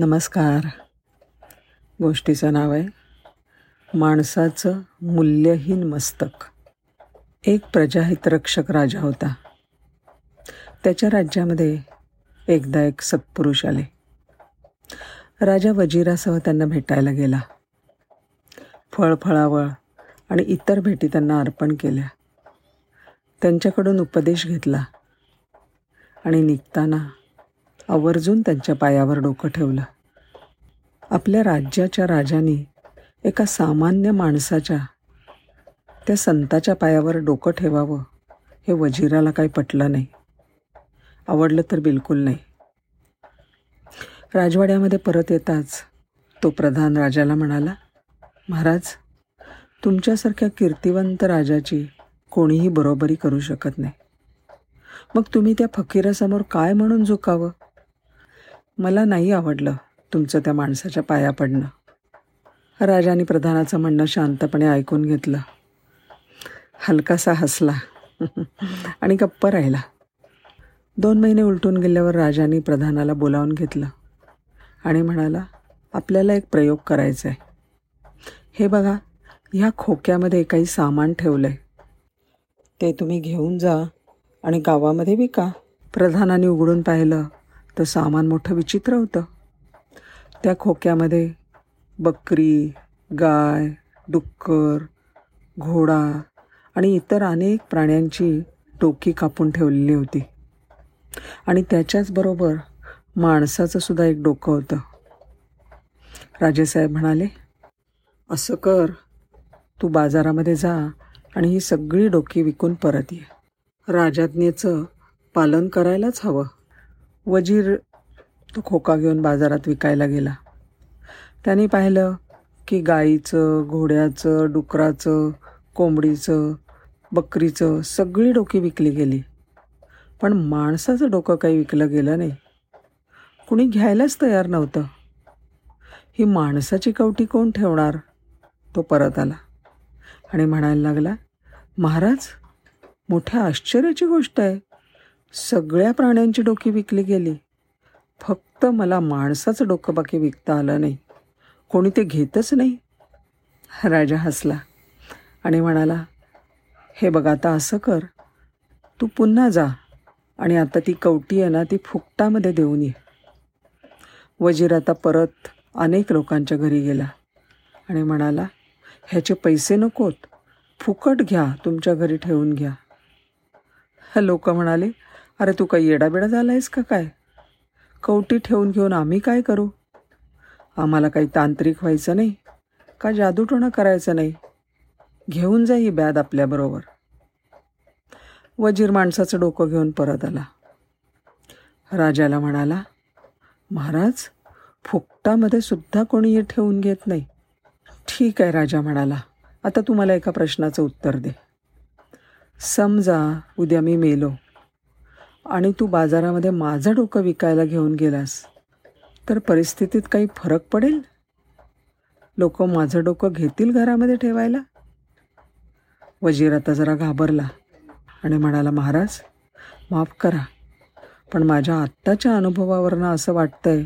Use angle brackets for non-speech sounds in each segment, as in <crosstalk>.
नमस्कार. गोष्टीचं नाव आहे माणसाचं मूल्यहीन मस्तक. एक प्रजाहितरक्षक राजा होता. त्याच्या राज्यामध्ये एकदा एक सत्पुरुष आले. राजा वजिरासह त्यांना भेटायला गेला. फळफळावळ आणि इतर भेटी त्यांना अर्पण केल्या. त्यांच्याकडून उपदेश घेतला आणि निघताना आवर्जून त्यांच्या पायावर डोकं ठेवलं. आपल्या राज्याच्या राजाने एका सामान्य माणसाच्या त्या संताच्या पायावर डोकं ठेवावं हे वजिराला काही पटलं नाही. आवडलं तर बिलकुल नाही. राजवाड्यामध्ये परत येताच तो प्रधान राजाला म्हणाला महाराज तुमच्यासारख्या कीर्तिवंत राजाची कोणीही बरोबरी करू शकत नाही. मग तुम्ही त्या फकीरासमोर काय म्हणून झुकावं? मला नाही आवडलं तुमचं त्या माणसाच्या पाया पडणं. राजाने प्रधानाचं म्हणणं शांतपणे ऐकून घेतलं. हलकासा हसला <laughs> आणि गप्प राहिला. दोन महिने उलटून गेल्यावर राजाने प्रधानाला बोलावून घेतलं आणि म्हणाला आपल्याला एक प्रयोग करायचा आहे हे बघा ह्या खोक्यामध्ये काही सामान ठेवलं आहे ते तुम्ही घेऊन जा आणि गावामध्ये विका. प्रधानाने उघडून पाहिलं. तर सामान मोठं विचित्र होतं. त्या खोक्यामध्ये बकरी गाय डुक्कर घोडा आणि इतर अनेक प्राण्यांची टोकी कापून ठेवलेली होती. आणि त्याच्याचबरोबर माणसाचं सुद्धा एक डोकं होतं. राजेसाहेब म्हणाले असं कर तू बाजारामध्ये जा आणि ही सगळी डोकी विकून परत ये. राजाज्ञेचं पालन करायलाच हवं. वजीर तो खोका घेऊन बाजारात विकायला गेला. त्याने पाहिलं की गाईचं घोड्याचं डुकराचं कोंबडीचं बकरीचं सगळी डोकी विकली गेली. पण माणसाचं डोकं काही विकलं गेलं नाही. कुणी घ्यायलाच तयार नव्हतं. ही माणसाची कवटी कोण ठेवणार? तो परत आला आणि म्हणायला लागला महाराज मोठ्या आश्चर्याची गोष्ट आहे. सगळ्या प्राण्यांची डोकी विकली गेली. फक्त मला माणसाचं डोकं बाकी विकता आलं नाही. कोणी ते घेतच नाही. राजा हसला आणि म्हणाला हे बघ आता असं कर. तू पुन्हा जा आणि आता ती कवटी आहे ना ती फुकटामध्ये देऊन ये. वजीर आता परत अनेक लोकांच्या घरी गेला आणि म्हणाला ह्याचे पैसे नकोत. फुकट घ्या. तुमच्या घरी ठेवून घ्या. लोक म्हणाले अरे तू काही येडाबिडा झाला आहेस का काय? कवटी ठेवून घेऊन आम्ही काय करू? आम्हाला काही तांत्रिक व्हायचं नाही का जादूटोणा करायचं नाही. घेऊन जा ही बॅद आपल्याबरोबर वजीर माणसाचं डोकं घेऊन परत आला. राजाला म्हणाला महाराज फुकटामध्ये सुद्धा कोणी हे ठेवून घेत नाही. ठीक आहे राजा म्हणाला. आता तुम्हाला एका प्रश्नाचं उत्तर दे. समजा उद्या मी मेलो. आणि तू बाजारामध्ये माझं डोकं विकायला घेऊन गेलास तर परिस्थितीत काही फरक पडेल? लोक माझं डोकं घेतील घरामध्ये ठेवायला? वजीर आता जरा घाबरला आणि म्हणाला महाराज माफ करा पण माझ्या आत्ताच्या अनुभवावरनं असं वाटतंय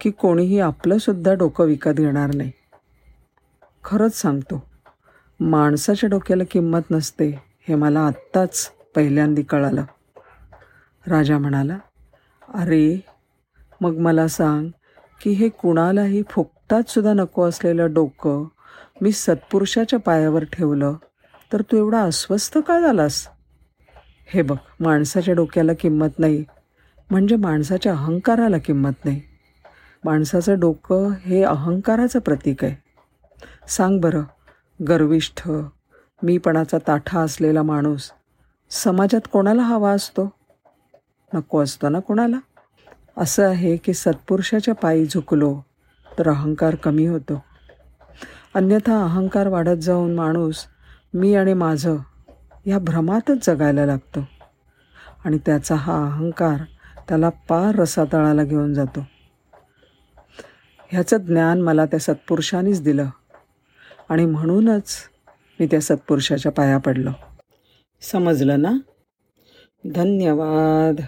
की कोणीही आपलंसुद्धा डोकं विकत घेणार नाही. खरंच सांगतो माणसाच्या डोक्याला किंमत नसते हे मला आत्ताच पहिल्यांदी कळालं. राजा म्हणाला अरे मग मला सांग की हे कुणालाही फुकटात सुद्धा नको असलेलं डोकं मी सत्पुरुषाच्या पायावर ठेवलं तर तू एवढा अस्वस्थ का झालास? हे बघ माणसाच्या डोक्याला किंमत नाही म्हणजे माणसाच्या अहंकाराला किंमत नाही. माणसाचं डोकं हे अहंकाराचं प्रतीक आहे. सांग बरं गर्विष्ठ मीपणाचा ताठा असलेला माणूस समाजात कोणाला हवा असतो? नको असतो ना कुणाला? असं आहे की सत्पुरुषाच्या पायी झुकलो तर अहंकार कमी होतो. अन्यथा अहंकार वाढत जाऊन माणूस मी आणि माझं या भ्रमातच जगायला लागतो. आणि त्याचा हा अहंकार त्याला पार रसातळाला घेऊन जातो. ह्याचं ज्ञान मला त्या सत्पुरुषानेच दिलं आणि म्हणूनच मी त्या सत्पुरुषाच्या पाया पडलो. समजलं ना? धन्यवाद.